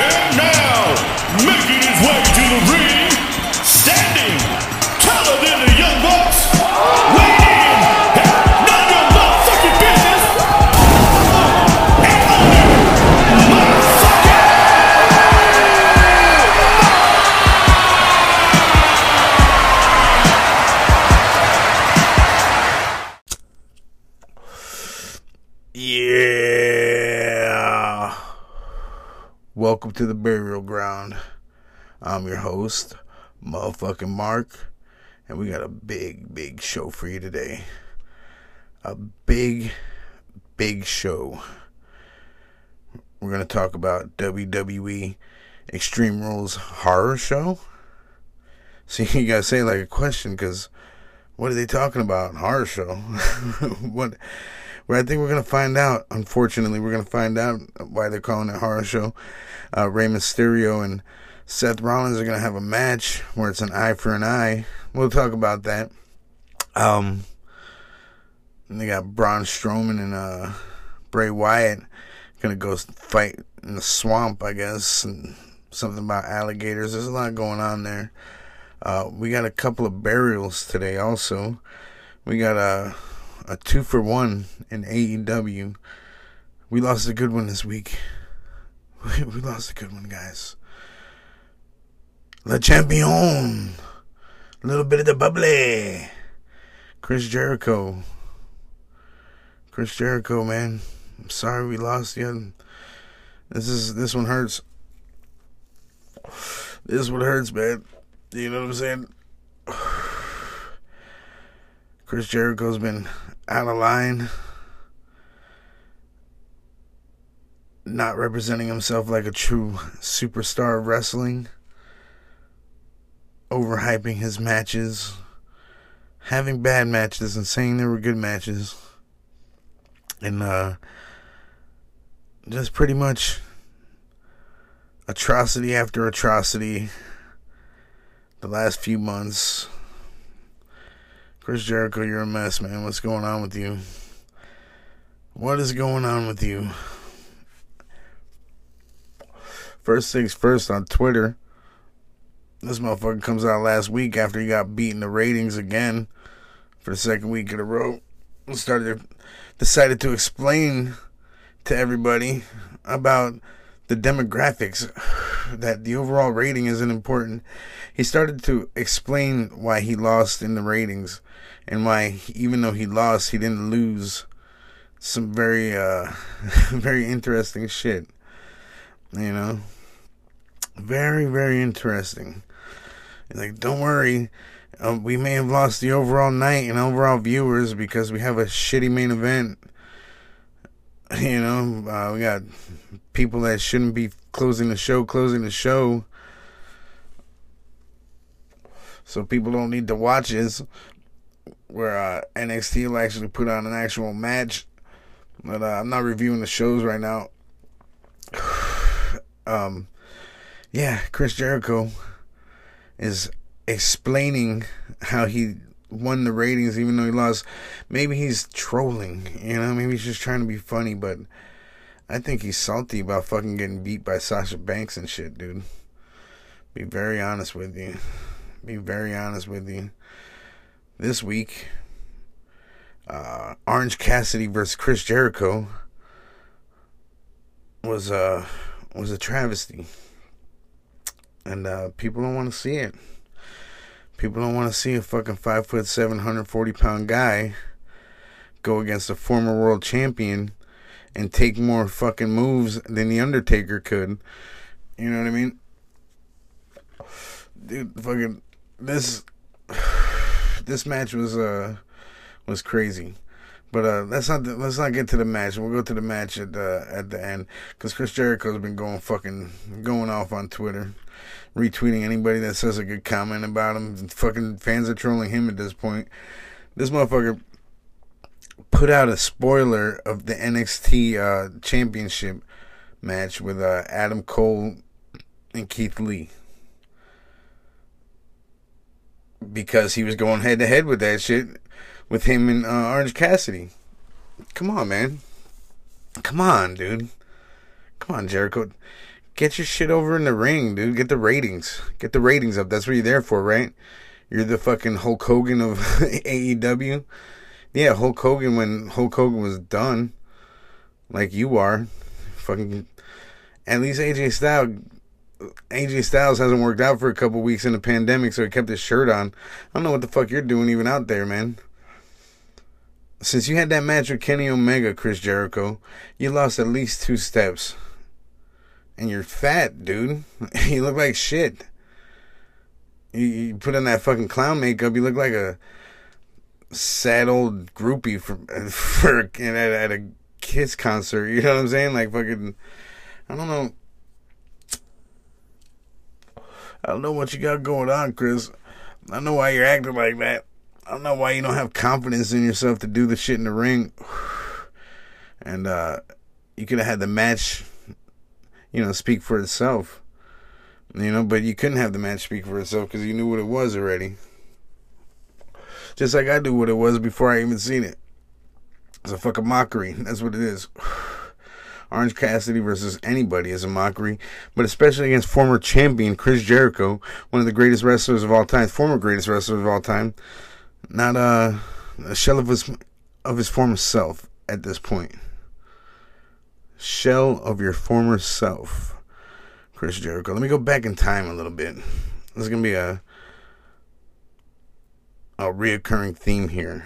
And now, to the burial ground. I'm your host, motherfucking Mark, and we got a big, big show for you today. A big, big show. We're going to talk about WWE Extreme Rules Horror Show. See, you got to say like a question because what are they talking about? Horror show? what? Well, I think we're gonna find out. Unfortunately, we're gonna find out why they're calling it horror show. Uh, Rey Mysterio and Seth Rollins are gonna have a match where it's an eye for an eye. We'll talk about that. Um, they got Braun Strowman and uh, Bray Wyatt gonna go fight in the swamp, I guess, and something about alligators. There's a lot going on there. Uh, we got a couple of burials today, also. We got a a two for one in AEW. We lost a good one this week. We, lost a good one, guys. Le Champion. A little bit of the bubbly. Chris Jericho. Chris Jericho, man. I'm sorry we lost you. This is this one hurts. This one hurts, man. You know what I'm saying? Chris Jericho's been out of line, not representing himself like a true superstar of wrestling, overhyping his matches, having bad matches and saying they were good matches, and uh, just pretty much atrocity after atrocity the last few months. Chris Jericho, you're a mess, man. What's going on with you? What is going on with you? First things first on Twitter. This motherfucker comes out last week after he got beaten the ratings again for the second week in a row. Started decided to explain to everybody about the demographics that the overall rating isn't important. He started to explain why he lost in the ratings and why even though he lost, he didn't lose some very uh very interesting shit. You know? Very very interesting. Like don't worry, uh, we may have lost the overall night and overall viewers because we have a shitty main event. You know, uh, we got people that shouldn't be closing the show, closing the show. So people don't need to watch this. Where uh, NXT will actually put on an actual match. But uh, I'm not reviewing the shows right now. um, yeah, Chris Jericho is explaining how he won the ratings even though he lost. Maybe he's trolling, you know, maybe he's just trying to be funny, but I think he's salty about fucking getting beat by Sasha Banks and shit, dude. Be very honest with you. Be very honest with you. This week, uh, Orange Cassidy versus Chris Jericho was uh was a travesty. And uh, people don't want to see it. People don't want to see a fucking five foot seven hundred forty pound guy go against a former world champion and take more fucking moves than the Undertaker could. You know what I mean? Dude, fucking this this match was uh was crazy. But uh, let's not let's not get to the match. We'll go to the match at the at the end because Chris Jericho's been going fucking going off on Twitter, retweeting anybody that says a good comment about him. Fucking fans are trolling him at this point. This motherfucker put out a spoiler of the NXT uh, Championship match with uh, Adam Cole and Keith Lee because he was going head to head with that shit with him and uh, Orange Cassidy. Come on, man. Come on, dude. Come on, Jericho. get your shit over in the ring, dude. Get the ratings. Get the ratings up. That's what you're there for, right? You're the fucking Hulk Hogan of AEW. Yeah, Hulk Hogan when Hulk Hogan was done, like you are, fucking. At least AJ Styles, AJ Styles hasn't worked out for a couple weeks in the pandemic, so he kept his shirt on. I don't know what the fuck you're doing even out there, man. Since you had that match with Kenny Omega, Chris Jericho, you lost at least two steps. And you're fat, dude. you look like shit. You, you put on that fucking clown makeup, you look like a sad old groupie for for at, at a Kiss concert. You know what I'm saying? Like fucking, I don't know. I don't know what you got going on, Chris. I don't know why you're acting like that. I don't know why you don't have confidence in yourself to do the shit in the ring. And uh, you could have had the match, you know, speak for itself. You know, but you couldn't have the match speak for itself because you knew what it was already. Just like I knew what it was before I even seen it. It's a fucking mockery. That's what it is. Orange Cassidy versus anybody is a mockery, but especially against former champion Chris Jericho, one of the greatest wrestlers of all time, former greatest wrestler of all time. Not uh, a shell of his of his former self at this point. Shell of your former self, Chris Jericho. Let me go back in time a little bit. This is gonna be a a reoccurring theme here,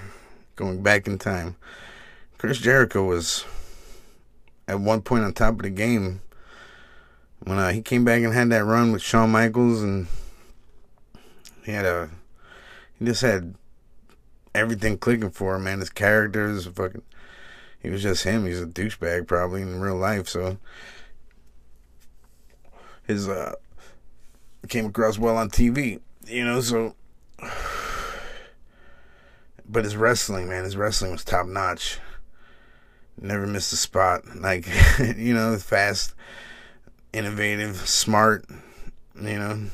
going back in time. Chris Jericho was at one point on top of the game when uh, he came back and had that run with Shawn Michaels, and he had a he just had everything clicking for him, man. His character, characters, fucking, he was just him. He's a douchebag probably in real life, so his uh came across well on TV, you know. So but his wrestling, man, his wrestling was top notch. Never missed a spot. Like, you know, fast, innovative, smart. You know,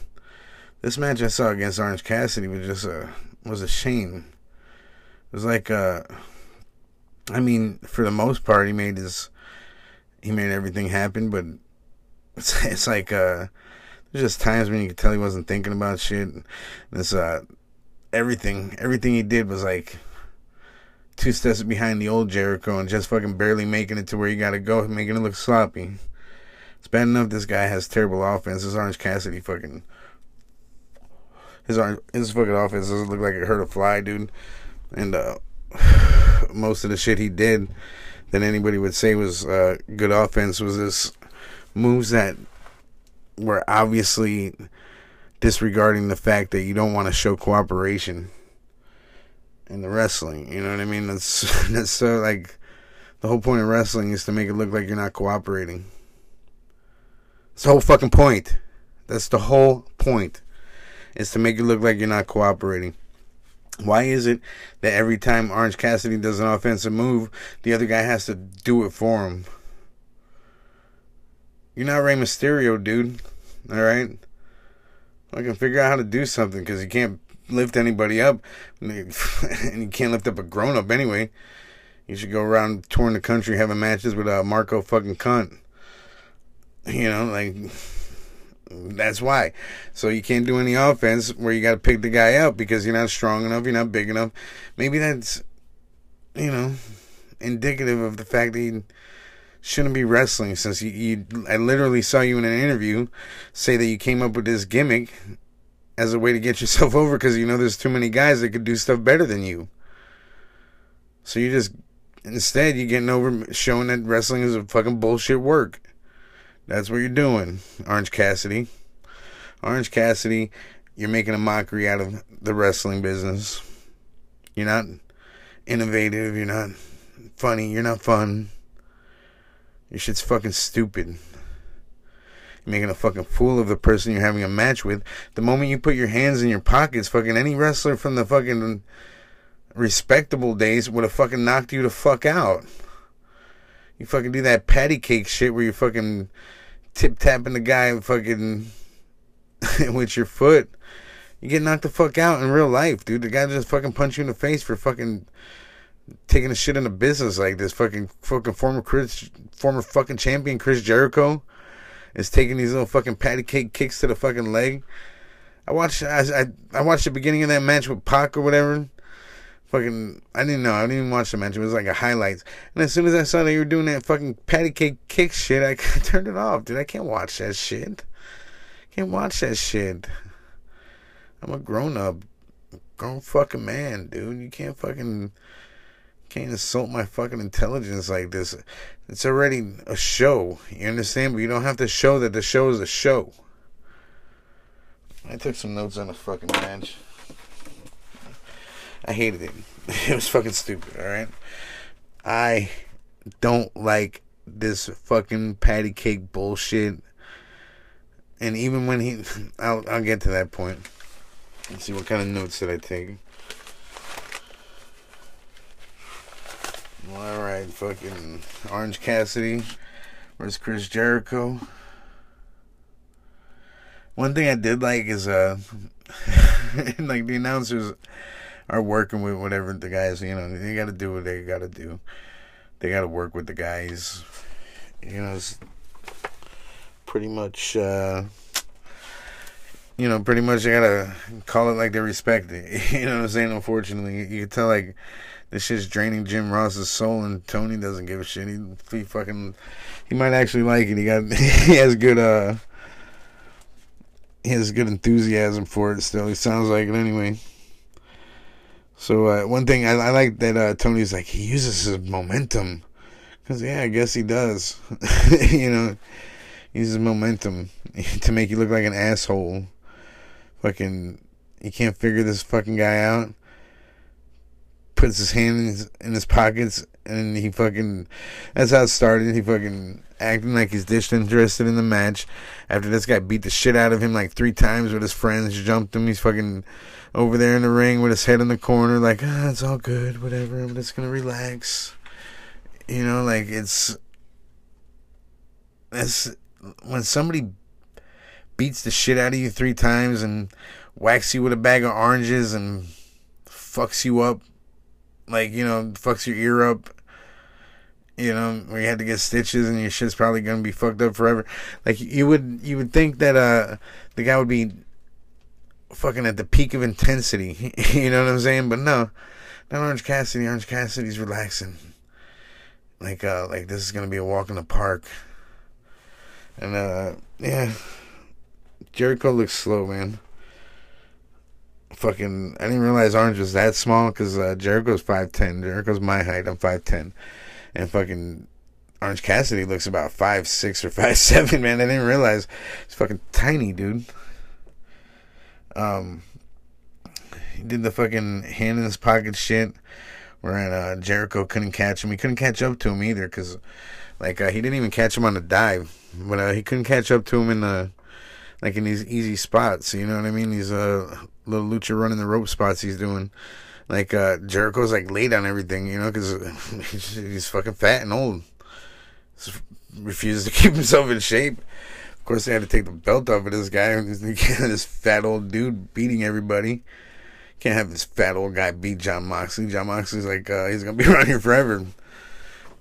this match I saw against Orange Cassidy was just a was a shame. It was like, uh, I mean, for the most part, he made his he made everything happen, but it's it's like uh, there's just times when you could tell he wasn't thinking about shit. This uh, everything everything he did was like two steps behind the old Jericho and just fucking barely making it to where you gotta go, making it look sloppy. It's bad enough this guy has terrible offense. His Orange Cassidy fucking his his fucking offense doesn't look like it hurt a fly, dude. And uh, most of the shit he did that anybody would say was uh, good offense was this moves that were obviously disregarding the fact that you don't want to show cooperation in the wrestling. You know what I mean? That's that's so like the whole point of wrestling is to make it look like you're not cooperating. It's the whole fucking point. That's the whole point. Is to make it look like you're not cooperating. Why is it that every time Orange Cassidy does an offensive move, the other guy has to do it for him? You're not Rey Mysterio, dude. All right. I can figure out how to do something because you can't lift anybody up, and you can't lift up a grown up anyway. You should go around touring the country having matches with uh, Marko fucking cunt. You know, like that's why. So you can't do any offense where you got to pick the guy up because you're not strong enough, you're not big enough. Maybe that's you know indicative of the fact that he shouldn't be wrestling since you, you I literally saw you in an interview say that you came up with this gimmick as a way to get yourself over because you know there's too many guys that could do stuff better than you. So you just instead you're getting over showing that wrestling is a fucking bullshit work. That's what you're doing, Orange Cassidy. Orange Cassidy, you're making a mockery out of the wrestling business. You're not innovative, you're not funny, you're not fun. Your shit's fucking stupid. You're making a fucking fool of the person you're having a match with. The moment you put your hands in your pockets, fucking any wrestler from the fucking respectable days would have fucking knocked you the fuck out. You fucking do that patty cake shit where you fucking tip tapping the guy fucking with your foot. You get knocked the fuck out in real life, dude. The guy just fucking punch you in the face for fucking taking a shit in a business like this. Fucking fucking former Chris, former fucking champion Chris Jericho. is taking these little fucking patty cake kicks to the fucking leg. I watched I, I, I watched the beginning of that match with Pac or whatever. Fucking, I didn't know. I didn't even watch the match. It was like a highlights. And as soon as I saw that you were doing that fucking patty cake kick shit, I turned it off, dude. I can't watch that shit. Can't watch that shit. I'm a grown up, grown fucking man, dude. You can't fucking can't insult my fucking intelligence like this. It's already a show. You understand? But you don't have to show that the show is a show. I took some notes on the fucking match. I hated it. It was fucking stupid, alright? I don't like this fucking patty cake bullshit. And even when he. I'll, I'll get to that point. Let's see what kind of notes did I take. Alright, fucking Orange Cassidy versus Chris Jericho. One thing I did like is uh like the announcers are working with whatever the guys, you know, they got to do what they got to do. They got to work with the guys. You know, it's pretty much, uh, you know, pretty much they got to call it like they respect it. You know what I'm saying? Unfortunately, you can tell, like, this shit's draining Jim Ross's soul, and Tony doesn't give a shit. He, he fucking, he might actually like it. He got, he has good, uh, he has good enthusiasm for it still. He sounds like it anyway. So uh, one thing I, I like that uh, Tony's like he uses his momentum, because yeah, I guess he does. you know, he uses momentum to make you look like an asshole. Fucking, you can't figure this fucking guy out. Puts his hand in his, in his pockets and he fucking. That's how it started. He fucking acting like he's disinterested in the match. After this guy beat the shit out of him like three times with his friends, jumped him. He's fucking over there in the ring with his head in the corner, like, ah, it's all good, whatever. I'm just gonna relax. You know, like it's. That's when somebody beats the shit out of you three times and whacks you with a bag of oranges and fucks you up, like you know, fucks your ear up. You know, where you had to get stitches and your shit's probably gonna be fucked up forever. Like you would, you would think that uh the guy would be fucking at the peak of intensity. you know what I'm saying? But no, not Orange Cassidy. Orange Cassidy's relaxing. Like uh, like this is gonna be a walk in the park. And uh, yeah, Jericho looks slow, man. Fucking, I didn't realize Orange was that small because uh, Jericho's five ten. Jericho's my height. I'm five ten, and fucking Orange Cassidy looks about five six or five seven. Man, I didn't realize he's fucking tiny, dude. Um, he did the fucking hand in his pocket shit, where uh, Jericho couldn't catch him. He couldn't catch up to him either, cause like uh, he didn't even catch him on the dive, but uh, he couldn't catch up to him in the like in these easy spots. You know what I mean? These uh little lucha running the rope spots he's doing. Like uh, Jericho's like late on everything, you know, because he's fucking fat and old. Refuses to keep himself in shape Of course, they had to take the belt off of this guy. This fat old dude beating everybody. Can't have this fat old guy beat Jon Moxley. Jon Moxley's like, uh, he's gonna be around here forever.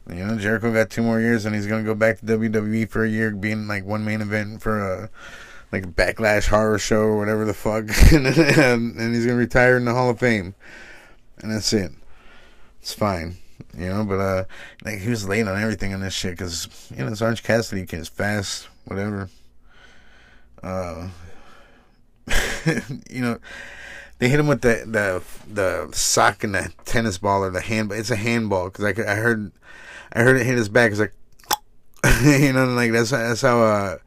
You know, Jericho got two more years, and he's gonna go back to WWE for a year, being like one main event for a like a backlash horror show or whatever the fuck, and, and he's gonna retire in the Hall of Fame, and that's it. It's fine you know. But uh, like he was late on everything on this shit because you know this Orange Cassidy is fast, whatever. Uh, you know, they hit him with the the the sock and the tennis ball or the hand. It's a handball because I, I heard I heard it hit his back. It's like you know, like that's that's how uh it's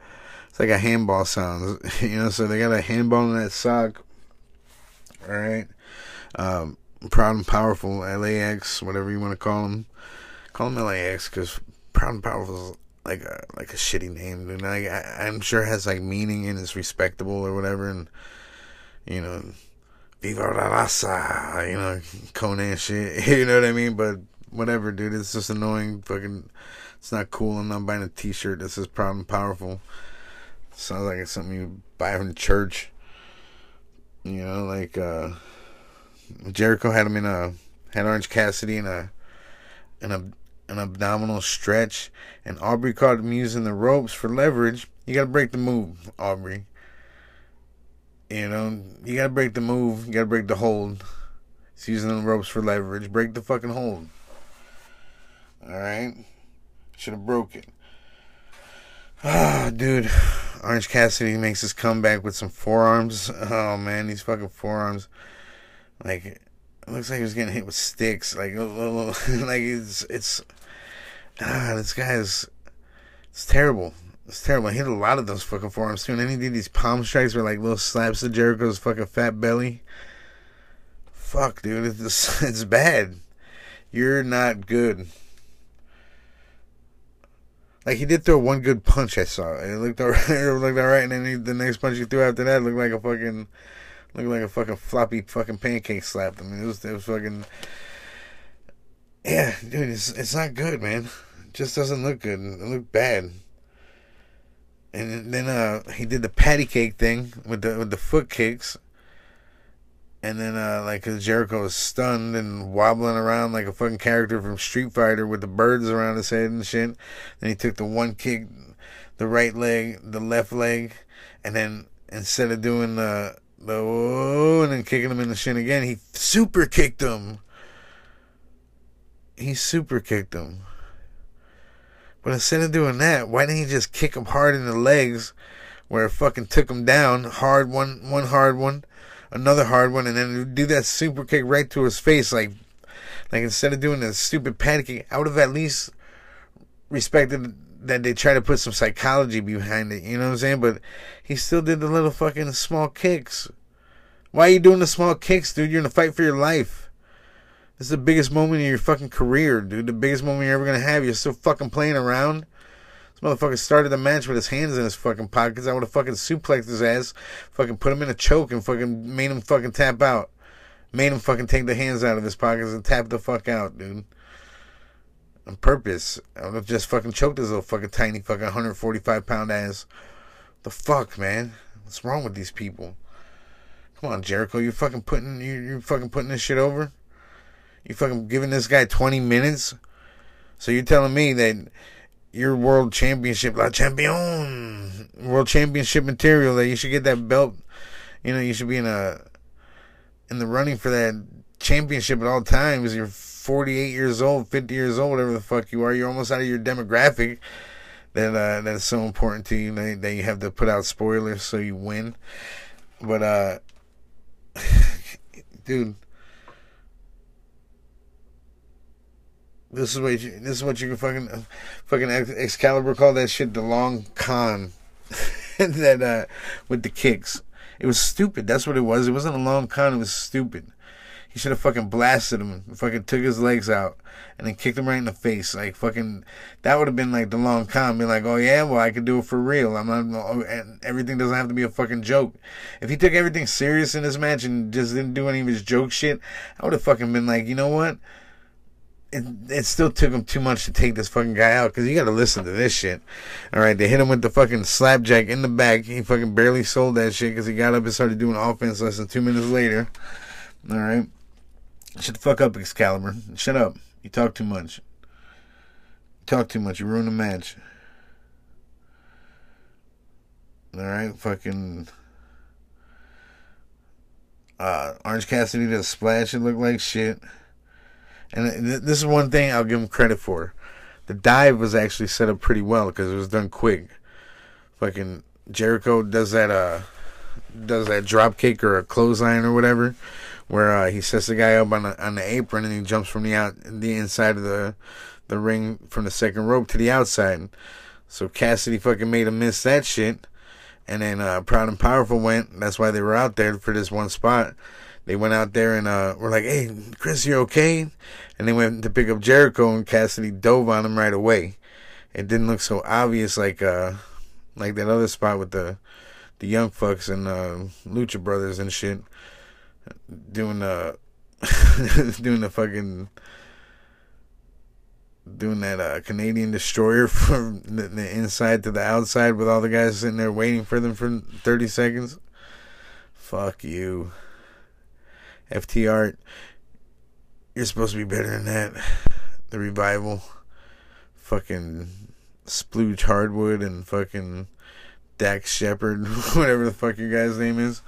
like a handball sound, You know, so they got a handball in that sock. All right. Um, proud and powerful LAX, whatever you want to call them. Call them LAX because proud and powerful is like a like a shitty name. And like I, am sure it has like meaning and it's respectable or whatever. And you know, Viva la raza, you know, Conan shit. You know what I mean? But whatever, dude. It's just annoying. Fucking, it's not cool. I'm not buying a T-shirt that says "Proud and Powerful." Sounds like it's something you buy from church. You know, like uh Jericho had him in a had Orange Cassidy in a in a an abdominal stretch, and Aubrey caught him using the ropes for leverage. You gotta break the move, Aubrey. You know, you gotta break the move. You gotta break the hold. He's using the ropes for leverage. Break the fucking hold. All right. Should have broke it. Ah, dude. Orange Cassidy makes his comeback with some forearms. Oh man, these fucking forearms. Like, it looks like he was getting hit with sticks. Like, like it's it's. Ah, this guy is. It's terrible. It's terrible. I hit a lot of those fucking forearms too. And then he did these palm strikes were like little slaps to Jericho's fucking fat belly. Fuck, dude. It's, it's bad. You're not good. Like he did throw one good punch. I saw it looked alright. Looked alright, and then he, the next punch he threw after that looked like a fucking, looked like a fucking floppy fucking pancake slapped him. It was it was fucking. Yeah, dude, it's it's not good, man. It just doesn't look good. It looked bad. And then uh, he did the patty cake thing with the with the foot kicks. And then, uh, like, Jericho was stunned and wobbling around like a fucking character from Street Fighter with the birds around his head and shit. Then he took the one kick, the right leg, the left leg, and then instead of doing the the oh, and then kicking him in the shin again, he super kicked him. He super kicked him. But instead of doing that, why didn't he just kick him hard in the legs, where it fucking took him down hard one one hard one another hard one, and then do that super kick right to his face. Like, like instead of doing the stupid panicking, I would have at least respected that they try to put some psychology behind it. You know what I'm saying? But he still did the little fucking small kicks. Why are you doing the small kicks, dude? You're in a fight for your life. This is the biggest moment in your fucking career, dude. The biggest moment you're ever gonna have. You're still fucking playing around. This motherfucker started the match with his hands in his fucking pockets. I would have fucking suplexed his ass, fucking put him in a choke, and fucking made him fucking tap out. Made him fucking take the hands out of his pockets and tap the fuck out, dude. On purpose. I would have just fucking choked his little fucking tiny fucking 145 pound ass. The fuck, man? What's wrong with these people? Come on, Jericho, you fucking putting you you fucking putting this shit over? You fucking giving this guy 20 minutes? So you're telling me that your world championship, la champion, world championship material that you should get that belt. You know, you should be in a in the running for that championship at all times. You're 48 years old, 50 years old, whatever the fuck you are. You're almost out of your demographic. That uh, that is so important to you that, that you have to put out spoilers so you win. But uh, dude This is what you, this is what you can fucking fucking Excalibur call that shit the long con. that uh with the kicks. It was stupid. That's what it was. It wasn't a long con. It was stupid. He should have fucking blasted him. Fucking took his legs out and then kicked him right in the face. Like fucking, that would have been like the long con. Be like, oh yeah, well I could do it for real. I'm not. Oh, and everything doesn't have to be a fucking joke. If he took everything serious in this match and just didn't do any of his joke shit, I would have fucking been like, you know what? It, it still took him too much to take this fucking guy out because you got to listen to this shit. All right, they hit him with the fucking slapjack in the back. He fucking barely sold that shit because he got up and started doing offense less than two minutes later. All right, shut the fuck up, Excalibur. Shut up. You talk too much. You talk too much. You ruin the match. All right, fucking. Uh, Orange Cassidy a splash. It looked like shit. And this is one thing I'll give him credit for. The dive was actually set up pretty well because it was done quick. Fucking Jericho does that uh does that drop kick or a clothesline or whatever, where uh, he sets the guy up on the, on the apron and he jumps from the out the inside of the the ring from the second rope to the outside. So Cassidy fucking made him miss that shit. And then uh, Proud and Powerful went. That's why they were out there for this one spot they went out there and uh, were like, "Hey, Chris, you okay?" And they went to pick up Jericho, and Cassidy dove on him right away. It didn't look so obvious like uh, like that other spot with the the young fucks and uh, Lucha Brothers and shit doing the doing the fucking doing that uh, Canadian destroyer from the, the, inside to the outside with all the guys sitting there waiting for them for 30 seconds. Fuck you. FTR, you're supposed to be better than that. The revival. fucking Splooge Hardwood and fucking Dax Shepard, whatever the fuck your guy's name is.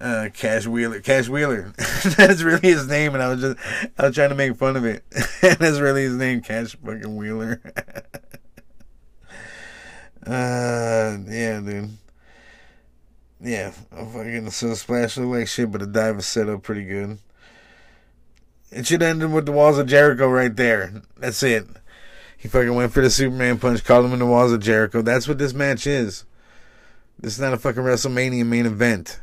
Uh, Cash Wheeler, Cash Wheeler. that's really his name, and I was just, I was trying to make fun of it. that's really his name, Cash fucking Wheeler. uh, yeah, dude. Yeah, I'm fucking so splash like shit, but the dive is set up pretty good. It should end with the walls of Jericho right there. That's it. He fucking went for the Superman punch, called him in the walls of Jericho. That's what this match is. This is not a fucking WrestleMania main event.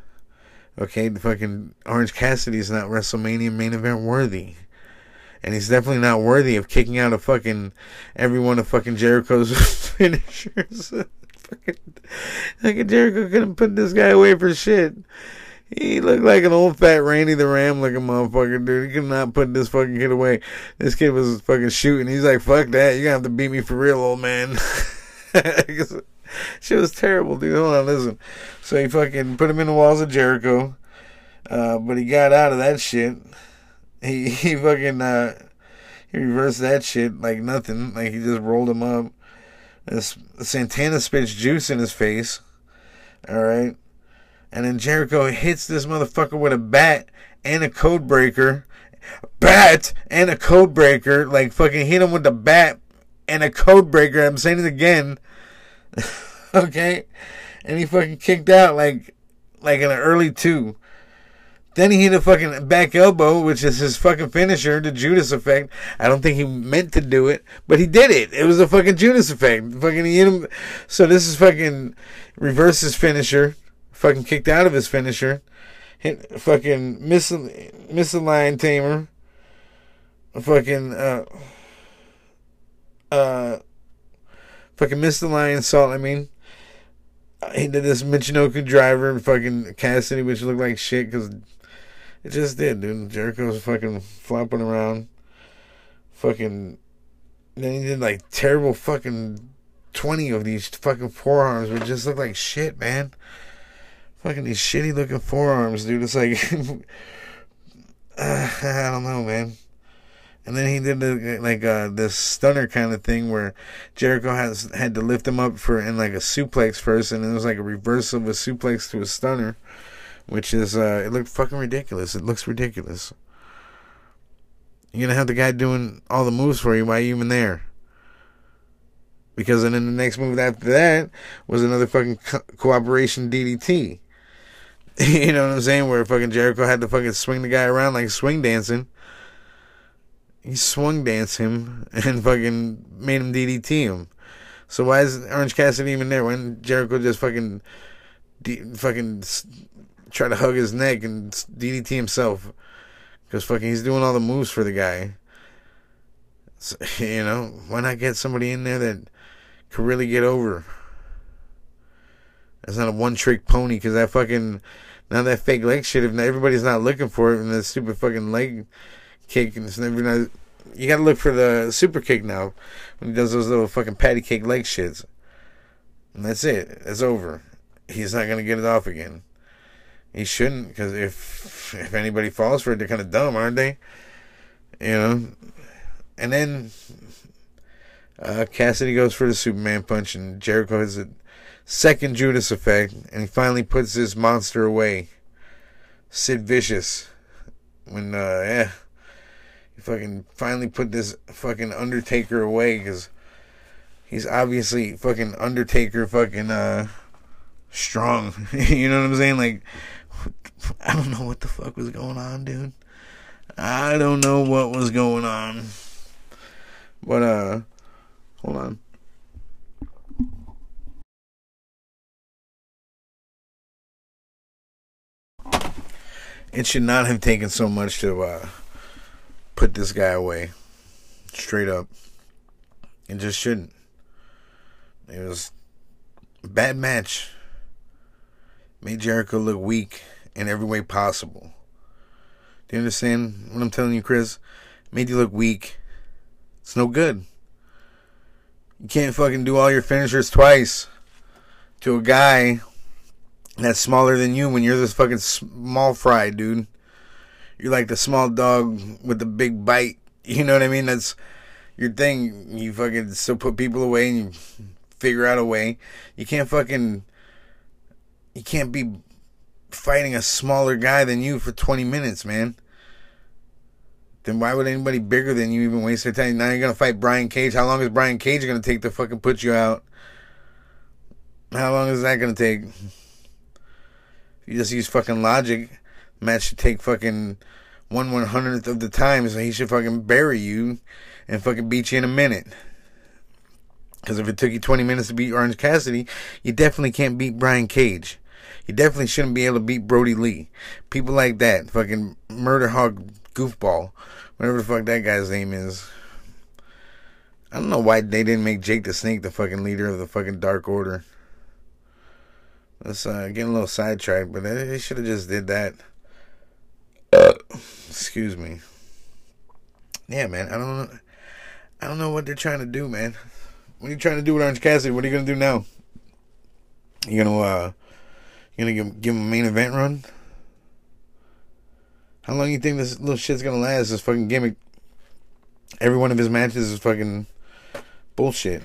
Okay, the fucking Orange Cassidy is not WrestleMania main event worthy. And he's definitely not worthy of kicking out a fucking every one of fucking Jericho's finishers. Fucking, fucking Jericho couldn't put this guy away for shit. He looked like an old fat Randy the Ram looking motherfucker, dude. He could not put this fucking kid away. This kid was fucking shooting. He's like, fuck that. You're gonna have to beat me for real, old man. She was terrible, dude. Hold on, listen. So he fucking put him in the walls of Jericho. Uh, but he got out of that shit. He he fucking uh, he reversed that shit like nothing. Like he just rolled him up. This Santana spits juice in his face. All right. And then Jericho hits this motherfucker with a bat and a code breaker. Bat and a code breaker. Like fucking hit him with the bat and a code breaker. I'm saying it again. okay? And he fucking kicked out like like in an early two. Then he hit a fucking back elbow, which is his fucking finisher, the Judas effect. I don't think he meant to do it, but he did it. It was a fucking Judas effect. Fucking he hit him. So this is fucking reverse his finisher. Fucking kicked out of his finisher. Hit fucking miss miss the lion tamer. Fucking uh uh fucking missed the Lionsault. I mean, he did this Michinoku driver and fucking Cassidy, which looked like shit because it just did, dude. Jericho's fucking flopping around. Fucking. Then he did like terrible fucking 20 of these fucking forearms, which just look like shit, man. Fucking these shitty looking forearms, dude. It's like. uh, I don't know, man. And then he did the, like uh, this stunner kind of thing where Jericho has had to lift him up for in like a suplex first, and it was like a reverse of a suplex to a stunner, which is uh, it looked fucking ridiculous. It looks ridiculous. You're gonna have the guy doing all the moves for you. Why are you even there? Because then in the next move after that was another fucking co- cooperation DDT. you know what I'm saying? Where fucking Jericho had to fucking swing the guy around like swing dancing he swung danced him and fucking made him DDT him. So why is Orange Cassidy even there when Jericho just fucking, D- fucking try to hug his neck and DDT himself? Because fucking he's doing all the moves for the guy. So, you know, why not get somebody in there that could really get over? That's not a one trick pony because that fucking now that fake leg shit. If everybody's not looking for it and that stupid fucking leg kick and it's never not, you gotta look for the super kick now when he does those little fucking patty cake leg shits. And that's it. It's over. He's not gonna get it off again. He shouldn't, because if if anybody falls for it, they're kind of dumb, aren't they? You know. And then uh, Cassidy goes for the Superman punch, and Jericho has a second Judas effect, and he finally puts this monster away. Sid Vicious. When, uh, yeah he fucking finally put this fucking Undertaker away because he's obviously fucking Undertaker fucking uh strong. you know what I'm saying? Like I don't know what the fuck was going on, dude. I don't know what was going on. But uh hold on. It should not have taken so much to uh put this guy away. Straight up. It just shouldn't. It was a bad match. Made Jericho look weak in every way possible. Do you understand what I'm telling you, Chris? Made you look weak. It's no good. You can't fucking do all your finishers twice to a guy that's smaller than you when you're this fucking small fry, dude. You're like the small dog with the big bite. You know what I mean? That's your thing. You fucking still put people away and you figure out a way. You can't fucking. You can't be fighting a smaller guy than you for 20 minutes, man. Then why would anybody bigger than you even waste their time? Now you're gonna fight Brian Cage. How long is Brian Cage gonna take to fucking put you out? How long is that gonna take? If you just use fucking logic, match should take fucking one one hundredth of the time, so he should fucking bury you and fucking beat you in a minute. Because if it took you 20 minutes to beat Orange Cassidy, you definitely can't beat Brian Cage. You definitely shouldn't be able to beat Brodie Lee. People like that, fucking murder hog goofball, whatever the fuck that guy's name is. I don't know why they didn't make Jake the Snake the fucking leader of the fucking Dark Order. Let's uh, get a little sidetracked, but they should have just did that. Uh, excuse me. Yeah, man. I don't know. I don't know what they're trying to do, man. What are you trying to do with Orange Cassidy? What are you gonna do now? You gonna uh, you gonna give, give him a main event run? How long you think this little shit's gonna last? This fucking gimmick. Every one of his matches is fucking bullshit.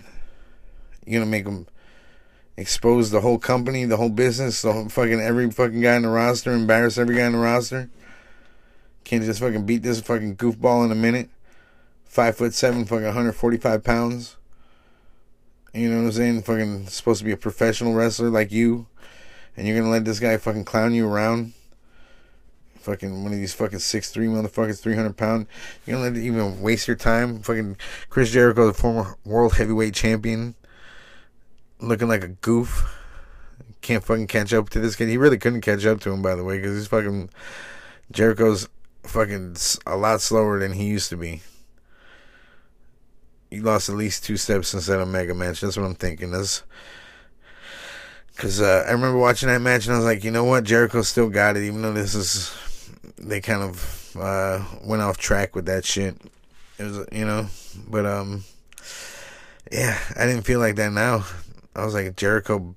You gonna make him expose the whole company, the whole business, the whole fucking every fucking guy in the roster, embarrass every guy in the roster? Can't just fucking beat this fucking goofball in a minute. Five foot seven, fucking 145 pounds. You know what I'm saying? Fucking supposed to be a professional wrestler like you. And you're gonna let this guy fucking clown you around? Fucking one of these fucking six three motherfuckers, 300 pound. You're gonna let it even waste your time? Fucking Chris Jericho, the former world heavyweight champion, looking like a goof. Can't fucking catch up to this kid. He really couldn't catch up to him, by the way, because he's fucking. Jericho's fucking a lot slower than he used to be. He lost at least two steps since that Omega match. That's what I'm thinking. That's because uh, I remember watching that match and I was like, you know what, Jericho still got it, even though this is they kind of uh, went off track with that shit. It was, you know, but um, yeah, I didn't feel like that now. I was like, Jericho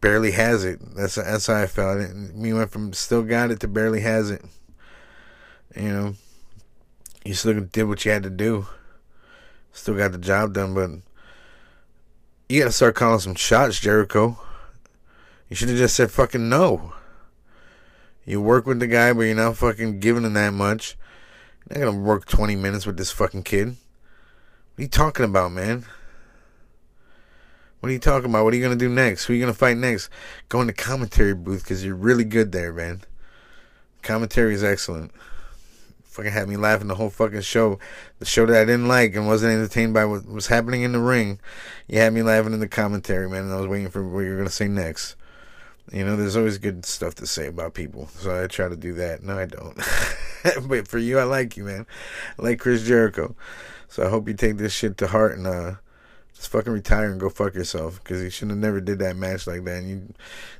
barely has it. That's that's how I felt. It, We went from still got it to barely has it. You know, you still did what you had to do. Still got the job done, but you gotta start calling some shots, Jericho. You should have just said fucking no. You work with the guy, but you're not fucking giving him that much. You're not gonna work 20 minutes with this fucking kid. What are you talking about, man? What are you talking about? What are you gonna do next? Who are you gonna fight next? Go in the commentary booth because you're really good there, man. Commentary is excellent fucking had me laughing the whole fucking show. The show that I didn't like and wasn't entertained by what was happening in the ring. You had me laughing in the commentary, man, and I was waiting for what you were gonna say next. You know, there's always good stuff to say about people, so I try to do that. No, I don't. but for you, I like you, man. I like Chris Jericho, so I hope you take this shit to heart and uh, just fucking retire and go fuck yourself because you should have never did that match like that. And you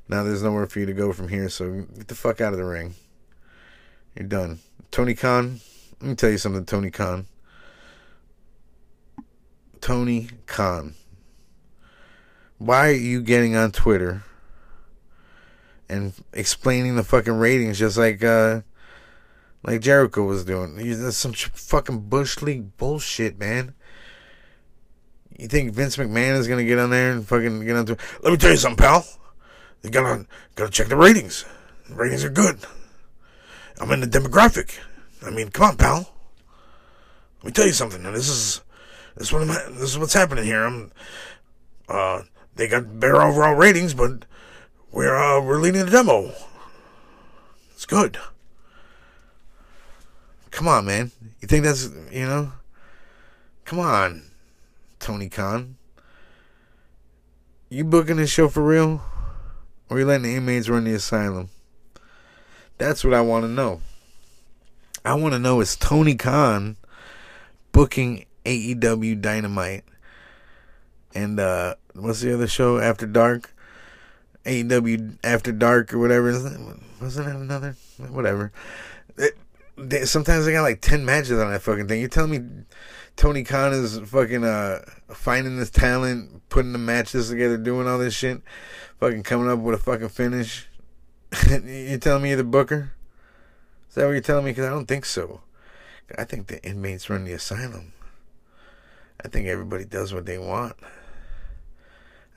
now there's nowhere for you to go from here, so get the fuck out of the ring. You're done. Tony Khan, let me tell you something, Tony Khan. Tony Khan. Why are you getting on Twitter and explaining the fucking ratings just like uh like Jericho was doing? That's some fucking bush league bullshit, man. You think Vince McMahon is gonna get on there and fucking get on to? Let me tell you something, pal. You gotta gotta check the ratings. The ratings are good. I'm in the demographic. I mean, come on, pal. Let me tell you something. Now, this is this is what I'm, this is what's happening here. I'm uh they got better overall ratings, but we're uh we're leading the demo. It's good. Come on, man. You think that's you know? Come on, Tony Khan. You booking this show for real? Or are you letting the inmates run the asylum? That's what I want to know. I want to know is Tony Khan booking AEW Dynamite and uh what's the other show after dark? AEW After Dark or whatever. Wasn't that another? Whatever. It, they, sometimes they got like 10 matches on that fucking thing. You're telling me Tony Khan is fucking uh finding this talent, putting the matches together, doing all this shit, fucking coming up with a fucking finish. you're telling me you're the booker? Is that what you're telling me? Because I don't think so. I think the inmates run the asylum. I think everybody does what they want.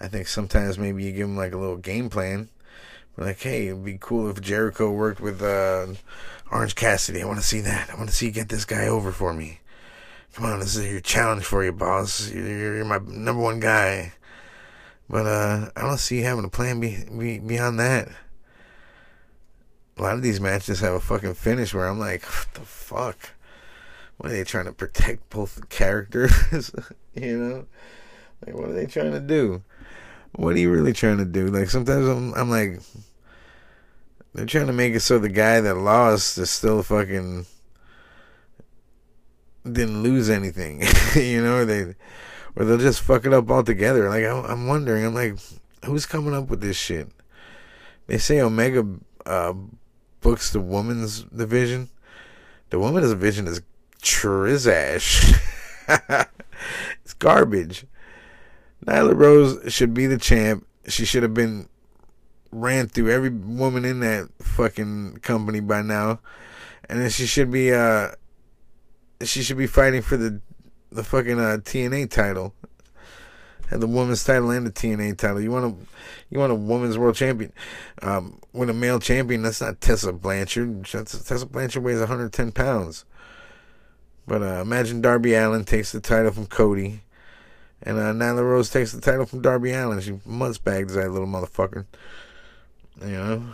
I think sometimes maybe you give them like a little game plan. Like, hey, it'd be cool if Jericho worked with uh, Orange Cassidy. I want to see that. I want to see you get this guy over for me. Come on, this is your challenge for you, boss. You're, you're my number one guy. But uh, I don't see you having a plan be, be, beyond that. A lot of these matches have a fucking finish where I'm like, what the fuck? What are they trying to protect both characters? you know? Like, what are they trying to do? What are you really trying to do? Like, sometimes I'm, I'm like, they're trying to make it so the guy that lost is still fucking didn't lose anything, you know, they or they'll just fuck it up altogether. Like I'm wondering, I'm like, who's coming up with this shit? They say Omega uh, books the women's division. The women's division is trizash. it's garbage. Nyla Rose should be the champ. She should have been ran through every woman in that fucking company by now, and then she should be uh she should be fighting for the the fucking uh, TNT title. And the women's title and the TNT title. You want a you want a women's world champion. Um, with a male champion, that's not Tessa Blanchard. Tessa Blanchard weighs 110 pounds. But uh, imagine Darby Allin takes the title from Cody. And uh, Nyla Rose takes the title from Darby Allin. She bagged that little motherfucker. You know?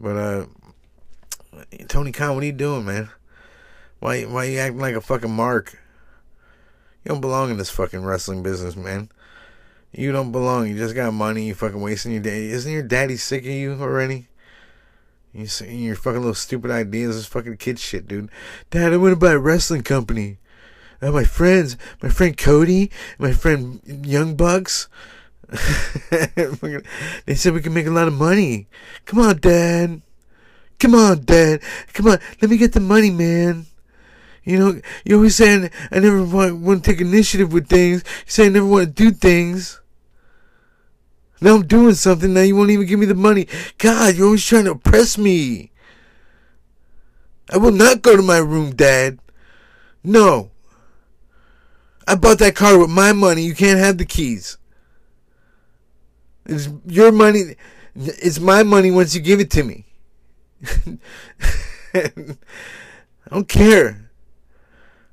But, uh, Tony Khan, what are you doing, man? Why why you acting like a fucking mark? You don't belong in this fucking wrestling business, man. You don't belong. You just got money. You fucking wasting your day. Isn't your daddy sick of you already? You your fucking little stupid ideas. This fucking kid shit, dude. Dad, I want to buy a wrestling company. Uh, my friends, my friend Cody, my friend Young Bucks. they said we can make a lot of money. Come on, Dad. Come on, Dad. Come on. Let me get the money, man. You know, you always saying I never want, want to take initiative with things. You say I never want to do things. Now I'm doing something. Now you won't even give me the money. God, you're always trying to oppress me. I will not go to my room, Dad. No. I bought that car with my money. You can't have the keys. It's your money. It's my money once you give it to me. I don't care.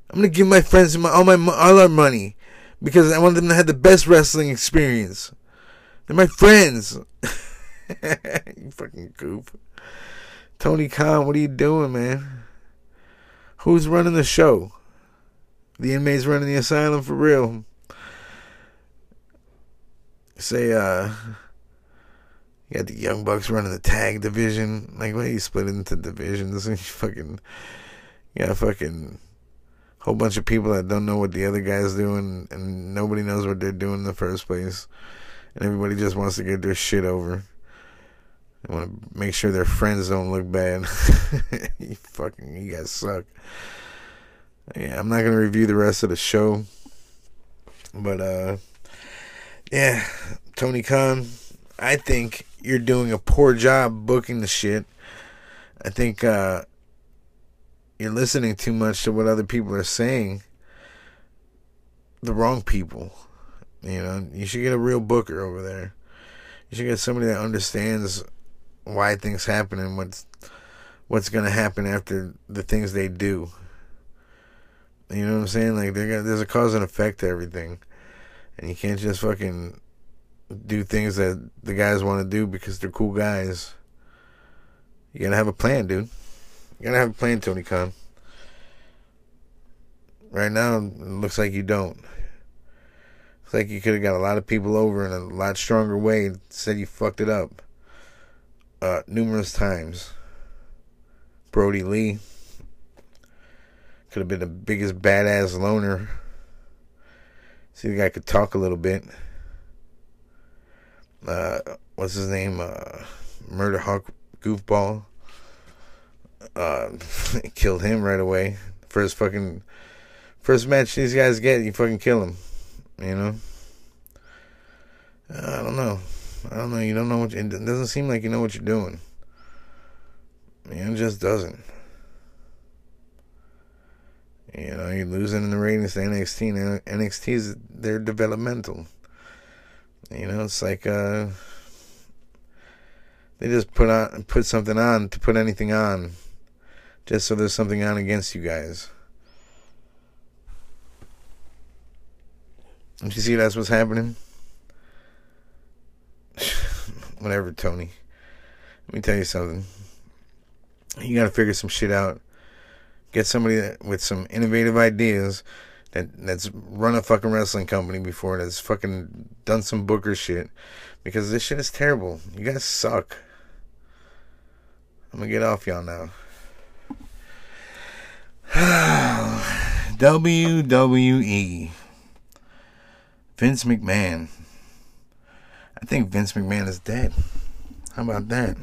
I'm gonna give my friends my, all my all our money because I want them to have the best wrestling experience. They're my friends. you fucking goof. Tony Khan, what are you doing, man? Who's running the show? The inmates running the asylum for real. Say, uh, you got the Young Bucks running the tag division. Like, why you split into divisions? And you fucking, you got fucking whole bunch of people that don't know what the other guy's doing, and nobody knows what they're doing in the first place, and everybody just wants to get their shit over. They want to make sure their friends don't look bad. you fucking, you guys suck. Yeah, I'm not gonna review the rest of the show, but uh, yeah, Tony Khan, I think you're doing a poor job booking the shit. I think uh, you're listening too much to what other people are saying. The wrong people. You know, you should get a real booker over there. You should get somebody that understands why things happen and what's what's gonna happen after the things they do. You know what I'm saying? Like there's a cause and effect to everything, and you can't just fucking do things that the guys want to do because they're cool guys. You gotta have a plan, dude. You gotta have a plan, Tony Khan. Right now, it looks like you don't. Looks like you could have got a lot of people over in a lot stronger way. Said you fucked it up uh, numerous times. Brodie Lee could have been the biggest badass loner. See, the guy could talk a little bit. Uh, what's his name? Uh, Murder Hawk Goofball uh, killed him right away. First fucking first match these guys get, you fucking kill them. You know. I don't know. I don't know. You don't know what. You, it doesn't seem like you know what you're doing. Man, it just doesn't. You know, you're losing in the ratings to NXT. NXT is they're developmental. You know, it's like uh, they just put on put something on to put anything on, just so there's something on against you guys. Don't you see that's what's happening? Whatever, Tony. Let me tell you something. You got to figure some shit out. Get somebody that, with some innovative ideas that that's run a fucking wrestling company before that's fucking done some booker shit because this shit is terrible. You guys suck. I'm gonna get off y'all now. WWE. Vince McMahon. I think Vince McMahon is dead. How about that?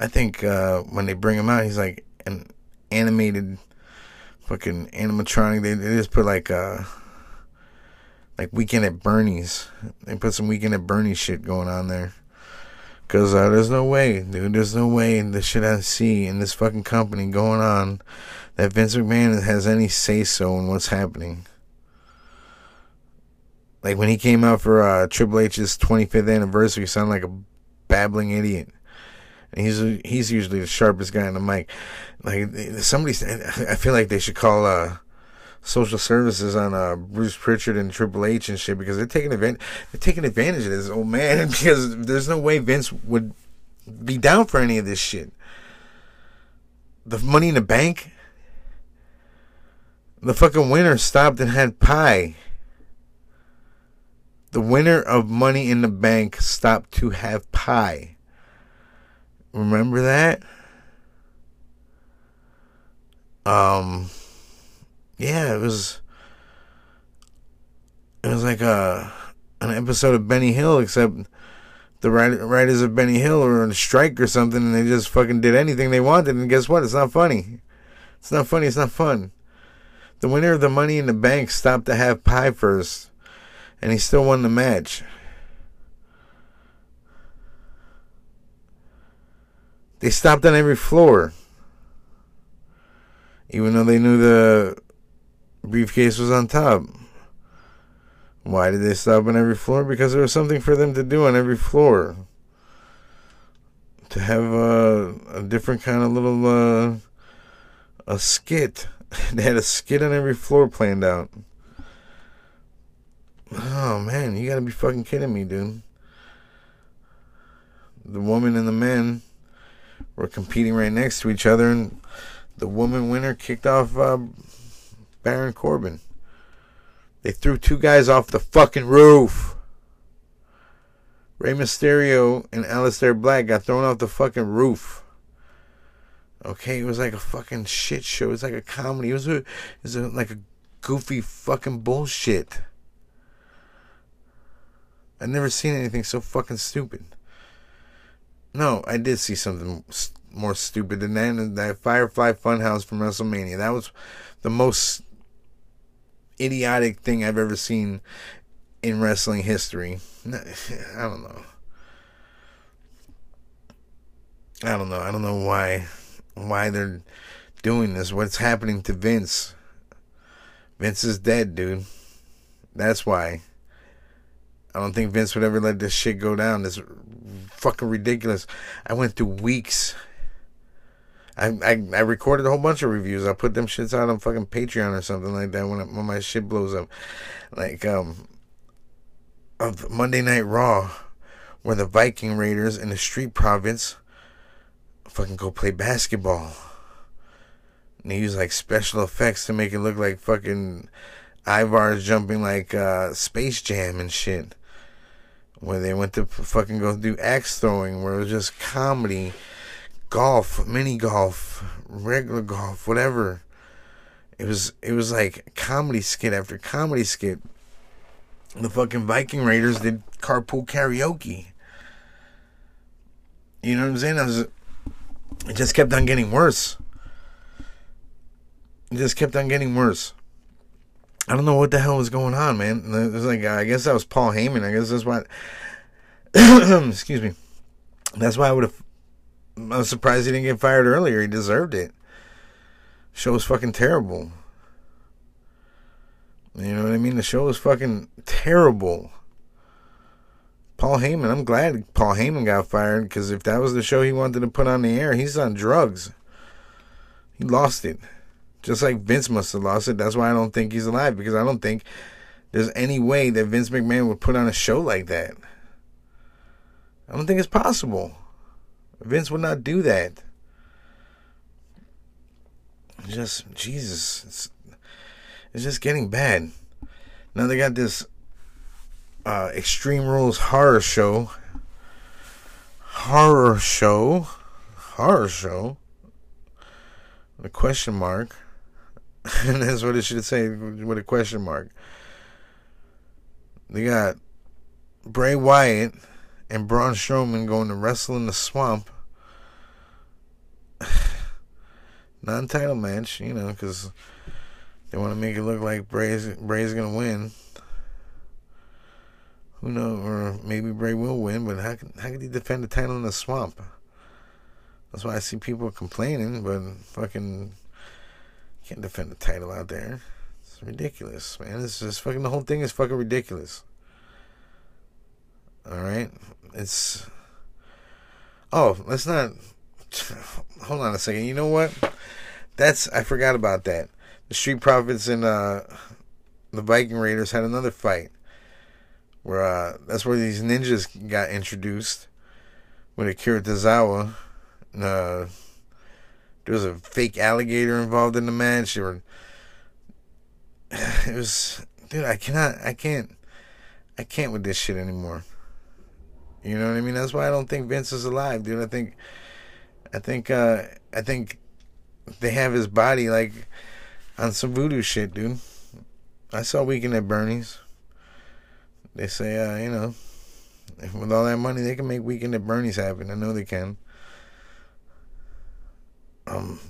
I think uh, when they bring him out, he's like an animated fucking animatronic. They, they just put like uh like Weekend at Bernie's. They put some Weekend at Bernie shit going on there. Cause uh, there's no way, dude. There's no way the shit I see in this fucking company going on that Vince McMahon has any say so in what's happening. Like when he came out for uh, Triple H's 25th anniversary, he sounded like a babbling idiot. And he's he's usually the sharpest guy on the mic. Like somebody, I feel like they should call uh, social services on uh, Bruce Pritchard and Triple H and shit because they're taking advantage. They're taking advantage of this old man because there's no way Vince would be down for any of this shit. The money in the bank. The fucking winner stopped and had pie. The winner of Money in the Bank stopped to have pie. Remember that? Um yeah, it was it was like a an episode of Benny Hill except the writers of Benny Hill were on strike or something and they just fucking did anything they wanted and guess what? It's not funny. It's not funny, it's not fun. The winner of the money in the bank stopped to have pie first and he still won the match. They stopped on every floor. Even though they knew the briefcase was on top. Why did they stop on every floor? Because there was something for them to do on every floor. To have uh, a different kind of little uh, a skit. they had a skit on every floor planned out. Oh man, you gotta be fucking kidding me, dude. The woman and the man were competing right next to each other, and the woman winner kicked off uh, Baron Corbin. They threw two guys off the fucking roof. Rey Mysterio and Aleister Black got thrown off the fucking roof. Okay, it was like a fucking shit show. It was like a comedy. It was, a, it was a, like a goofy fucking bullshit. I've never seen anything so fucking stupid. No, I did see something more stupid than that. That Firefly Funhouse from WrestleMania. That was the most idiotic thing I've ever seen in wrestling history. I don't know. I don't know. I don't know why why they're doing this. What's happening to Vince? Vince is dead, dude. That's why. I don't think Vince would ever let this shit go down. This fucking ridiculous. I went through weeks. I, I I recorded a whole bunch of reviews. I put them shits out on fucking Patreon or something like that when when my shit blows up. Like um of Monday Night Raw, where the Viking Raiders in the Street Profits fucking go play basketball. And they use like special effects to make it look like fucking Ivar's jumping like uh, Space Jam and shit where they went to fucking go do axe throwing, where it was just comedy, golf, mini golf, regular golf, whatever. It was it was like comedy skit after comedy skit. The fucking Viking Raiders did carpool karaoke. You know what I'm saying? I was, it just kept on getting worse. It just kept on getting worse. I don't know what the hell was going on, man. It was like I guess that was Paul Heyman. I guess that's why. excuse me. That's why I would have. I was surprised he didn't get fired earlier. He deserved it. show was fucking terrible. You know what I mean? The show was fucking terrible. Paul Heyman, I'm glad Paul Heyman got fired because if that was the show he wanted to put on the air, he's on drugs. He lost it. Just like Vince must have lost it. That's why I don't think he's alive because I don't think there's any way that Vince McMahon would put on a show like that. I don't think it's possible. Vince would not do that. Just Jesus, it's, it's just getting bad. Now they got this uh, Extreme Rules horror show. Horror show. Horror show. A question mark. and that's what it should say with a question mark. They got Bray Wyatt and Braun Strowman going to wrestle in the swamp. Non title match, you know, because they want to make it look like Bray's, Bray's going to win. Who knows? Or maybe Bray will win, but how can, how can he defend the title in the swamp? That's why I see people complaining, but fucking can't defend the title out there. It's ridiculous, man. It's just fucking the whole thing is fucking ridiculous. All right, it's. Oh, let's not. Hold on a second. You know what? That's I forgot about that. The Street Profits and uh, the Viking Raiders had another fight where uh, that's where these ninjas got introduced with Akira Tozawa. Uh, there was a fake alligator involved in the match. Were, it was, dude. I cannot. I can't. I can't with this shit anymore. You know what I mean? That's why I don't think Vince is alive, dude. I think, I think, uh, I think they have his body like on some voodoo shit, dude. I saw Weekend at Bernie's they say, uh, you know, with all that money, they can make Weekend at Bernie's happen. I know they can. Um,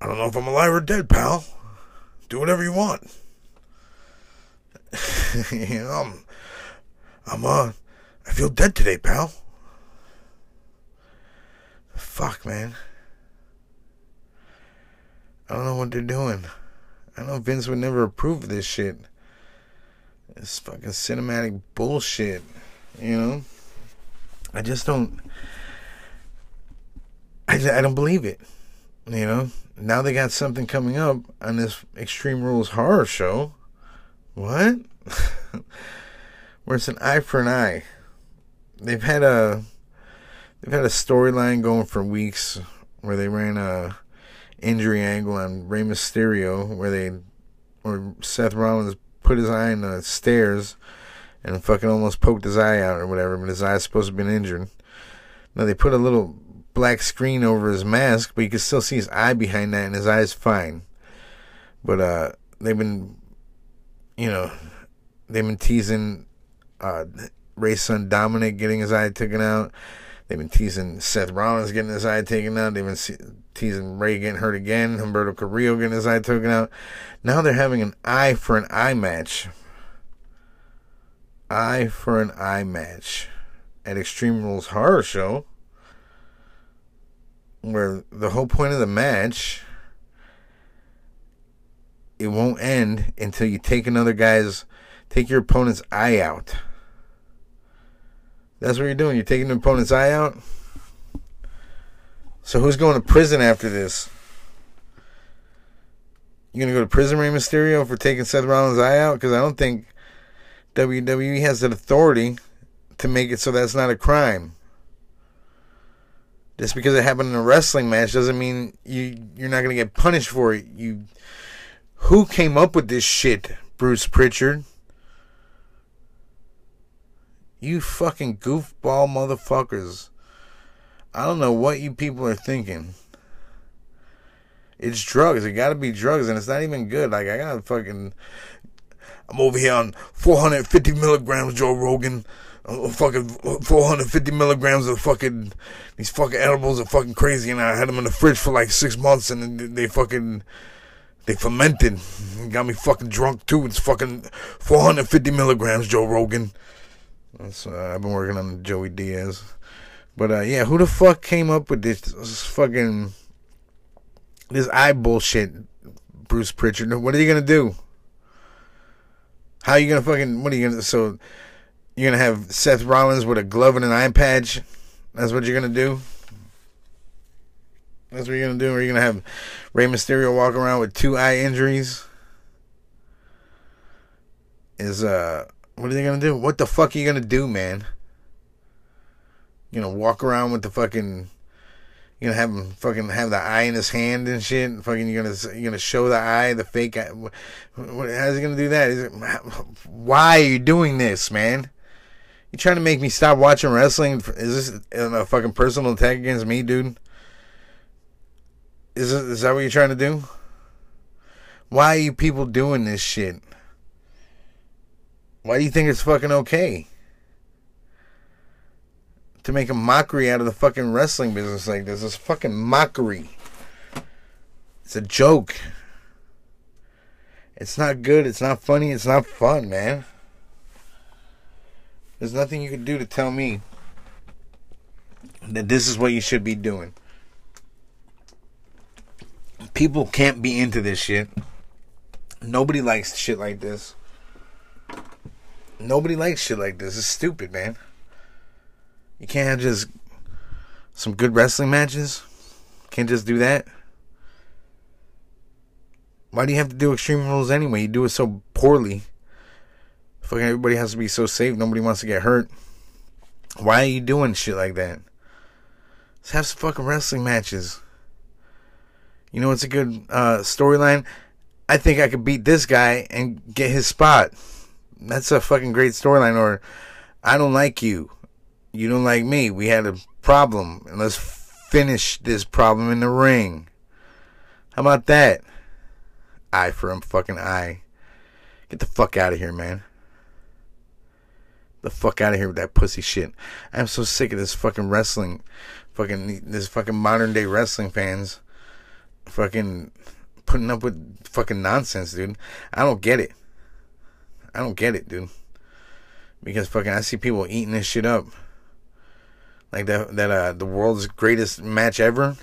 I don't know if I'm alive or dead, pal. Do whatever you want. you know, I'm, I'm, uh, I feel dead today, pal. Fuck, man. I don't know what they're doing. I know Vince would never approve of this shit. It's fucking cinematic bullshit, you know? I just don't. I, I don't believe it, you know? Now they got something coming up on this Extreme Rules horror show. What? Where it's an eye for an eye. They've had a they've had a storyline going for weeks where they ran a injury angle on Rey Mysterio where they or Seth Rollins put his eye in the stairs and fucking almost poked his eye out or whatever, but his eye's supposed to have been injured. Now they put a little black screen over his mask, but you can still see his eye behind that, and his eye's fine. But uh, they've been, you know, they've been teasing uh, Rey's son Dominik getting his eye taken out. They've been teasing Seth Rollins getting his eye taken out. They've been teasing Rey getting hurt again. Humberto Carrillo getting his eye taken out. Now they're having an eye for an eye match. Eye for an eye match at Extreme Rules Horror Show, where the whole point of the match it won't end until you take another guy's take your opponent's eye out. That's what you're doing. You're taking the opponent's eye out. So who's going to prison after this? You gonna go to prison, Rey Mysterio, for taking Seth Rollins' eye out? Because I don't think WWE has the authority to make it so that's not a crime. Just because it happened in a wrestling match doesn't mean you you're not gonna get punished for it. You, who came up with this shit, Bruce Pritchard? You fucking goofball motherfuckers. I don't know what you people are thinking. It's drugs. It gotta be drugs, and it's not even good. Like, I gotta fucking. I'm over here on 450 milligrams, Joe Rogan. Uh, fucking 450 milligrams of fucking. These fucking edibles are fucking crazy, and I had them in the fridge for like six months, and they fucking. They fermented. Got me fucking drunk too. It's fucking 450 milligrams, Joe Rogan. That's, uh, I've been working on Joey Diaz. But uh, yeah, who the fuck came up with this, this fucking This eye bullshit, Bruce Pritchard. What are you gonna do? How are you gonna fucking? What are you gonna? So you're gonna have Seth Rollins with a glove and an eye patch? That's what you're gonna do. That's what you're gonna do. Or you're gonna have Rey Mysterio walk around with two eye injuries? Is uh, what are they gonna do? What the fuck are you gonna do, man? You know, walk around with the fucking. You're gonna have him fucking have the eye in his hand and shit. Fucking, you're gonna you're gonna show the eye, the fake eye. What, how's he gonna do that? It, why are you doing this, man? You trying to make me stop watching wrestling? Is this a fucking personal attack against me, dude? Is it, is that what you're trying to do? Why are you people doing this shit? Why do you think it's fucking okay? To make a mockery out of the fucking wrestling business like this. It's fucking mockery. It's a joke. It's not good. It's not funny. It's not fun, man. There's nothing you can do to tell me that this is what you should be doing. People can't be into this shit. Nobody likes shit like this. Nobody likes shit like this. It's stupid, man. You can't have just some good wrestling matches. Can't just do that. Why do you have to do extreme rules anyway? You do it so poorly. Fucking everybody has to be so safe. Nobody wants to get hurt. Why are you doing shit like that? Let's have some fucking wrestling matches. You know what's a good uh, storyline? I think I could beat this guy and get his spot. That's a fucking great storyline. Or I don't like you. You don't like me. We had a problem. And let's finish this problem in the ring. How about that? Eye for a fucking eye. Get the fuck out of here, man. The fuck out of here with that pussy shit. I'm so sick of this fucking wrestling. Fucking, this fucking modern day wrestling fans. Fucking putting up with fucking nonsense, dude. I don't get it. I don't get it, dude. Because fucking I see people eating this shit up. Like that that uh the world's greatest match ever.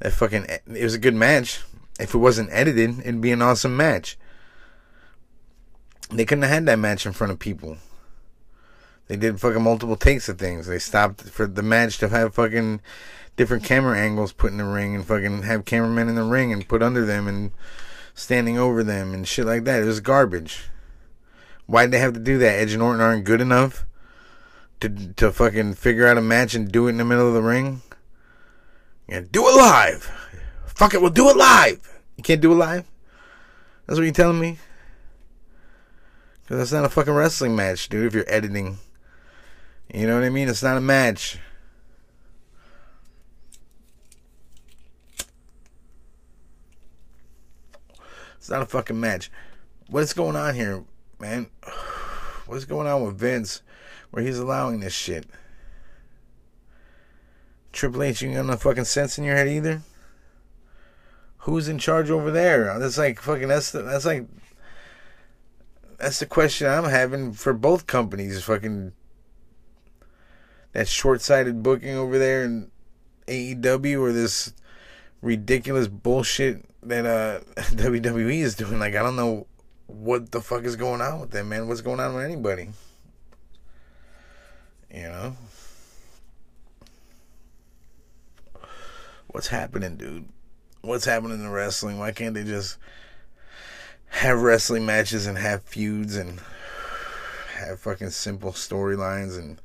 That fucking it was a good match. If it wasn't edited, it'd be an awesome match. They couldn't have had that match in front of people. They did fucking multiple takes of things. They stopped for the match to have fucking different camera angles put in the ring and fucking have cameramen in the ring and put under them and standing over them and shit like that. It was garbage. Why'd they have to do that? Edge and Orton aren't good enough to to fucking figure out a match and do it in the middle of the ring. Yeah, do it live. Fuck it, we'll do it live. You can't do it live. That's what you're telling me. Cause that's not a fucking wrestling match, dude. If you're editing, you know what I mean. It's not a match. It's not a fucking match. What is going on here, man? What's going on with Vince where he's allowing this shit? Triple H, you got no fucking sense in your head either? Who's in charge over there? That's like fucking that's the, that's like that's the question I'm having for both companies. Fucking that short-sighted booking over there in AEW or this ridiculous bullshit that uh WWE is doing. Like I don't know what the fuck is going on with them, man. What's going on with anybody? You know? What's happening, dude? What's happening in wrestling? Why can't they just have wrestling matches and have feuds and have fucking simple storylines and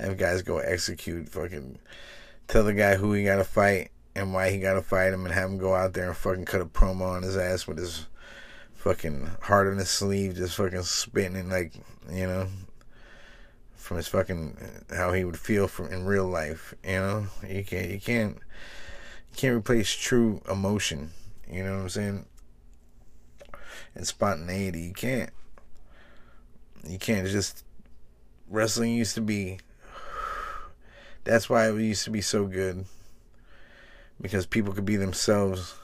have guys go execute fucking tell the guy who he got to fight and why he got to fight him and have him go out there and fucking cut a promo on his ass with his fucking heart on his sleeve, just fucking spitting like, you know, from his fucking how he would feel from in real life. You know, you can't you can't you can't replace true emotion. You know what I'm saying? And spontaneity, you can't. You can't just wrestling used to be. That's why it used to be so good because people could be themselves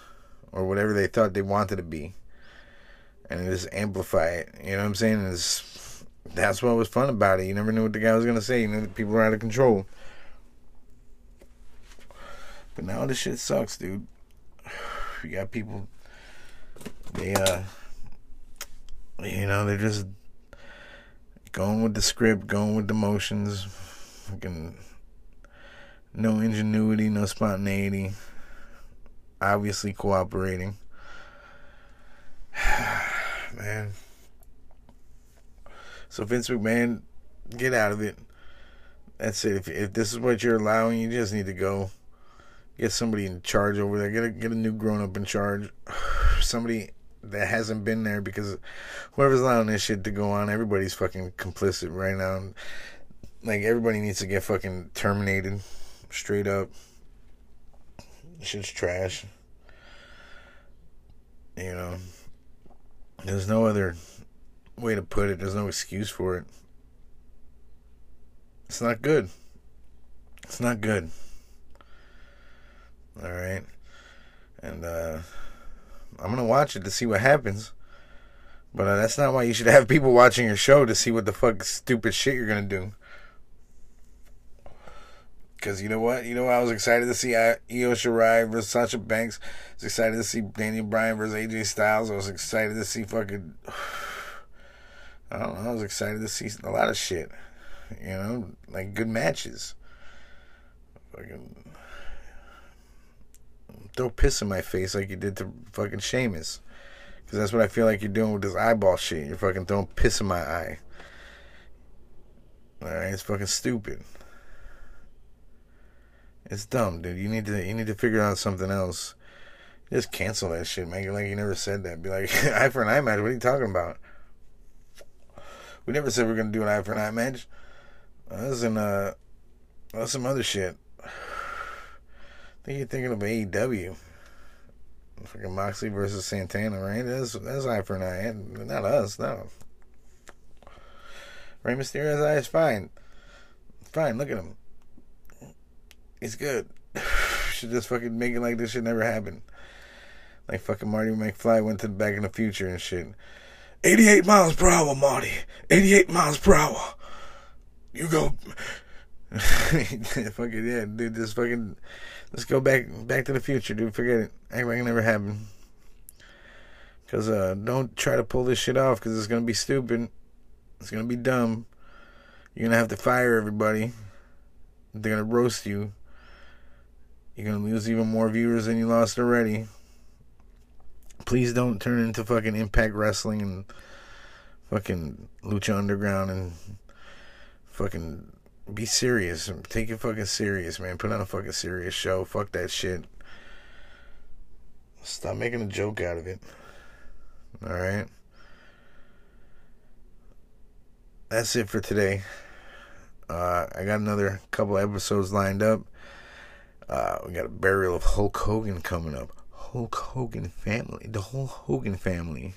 or whatever they thought they wanted to be and just amplify it you know what i'm saying it's, that's what was fun about it you never knew what the guy was going to say you know people were out of control but now this shit sucks dude You got people. They uh. You know they're just going with the script, going with the motions. Fucking no ingenuity, no spontaneity. Obviously cooperating. Man. So Vince McMahon, get out of it. That's it. If, if this is what you're allowing, you just need to go. Get somebody in charge over there. Get a get a new grown up in charge. Somebody that hasn't been there because whoever's allowing this shit to go on, everybody's fucking complicit right now. Like everybody needs to get fucking terminated, straight up. Shit's trash. You know, there's no other way to put it. There's no excuse for it. It's not good. It's not good. All right. And uh I'm going to watch it to see what happens. But uh, that's not why you should have people watching your show to see what the fuck stupid shit you're going to do. Because you know what? You know I was excited to see Io Shirai versus Sasha Banks. I was excited to see Daniel Bryan versus AJ Styles. I was excited to see fucking. I don't know. I was excited to see a lot of shit. You know, like good matches. Fucking throw piss in my face like you did to fucking Sheamus. Because that's what I feel like you're doing with this eyeball shit. You're fucking throwing piss in my eye. Alright, it's fucking stupid. It's dumb, dude. You need to you need to figure out something else. Just cancel that shit, make it like you never said that. Be like, eye for an eye match. What are you talking about? We never said we are gonna do an eye for an eye match. That was in uh, that's some other shit I think you're thinking of AEW. Fucking Moxley versus Santana, right? That's that's eye for an eye. Not us, no. Rey Mysterio's eye is fine. Fine, look at him. He's good. Should just fucking make it like this shit never happened. Like fucking Marty McFly went to the back in the future and shit. 88 miles per hour, Marty. 88 miles per hour. You go. fucking yeah, dude. Just fucking Let's go back back to the future, dude. Forget it. Act never happened. Cause uh, don't try to pull this shit off, cause it's gonna be stupid. It's gonna be dumb. You're gonna have to fire everybody. They're gonna roast you. You're gonna lose even more viewers than you lost already. Please don't turn into fucking Impact Wrestling and fucking Lucha Underground and fucking be serious. Take it fucking serious, man. Put on a fucking serious show. Fuck that shit. Stop making a joke out of it. Alright? That's it for today. Uh, I got another couple episodes lined up. Uh, we got a burial of Hulk Hogan coming up. Hulk Hogan family. The whole Hogan family.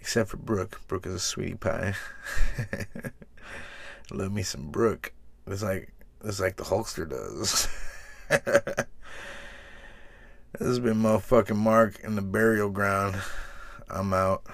Except for Brooke. Brooke is a sweetie pie. Love me some Brooke. It's like it's like the Hulkster does. this has been motherfucking Mark in the burial ground. I'm out.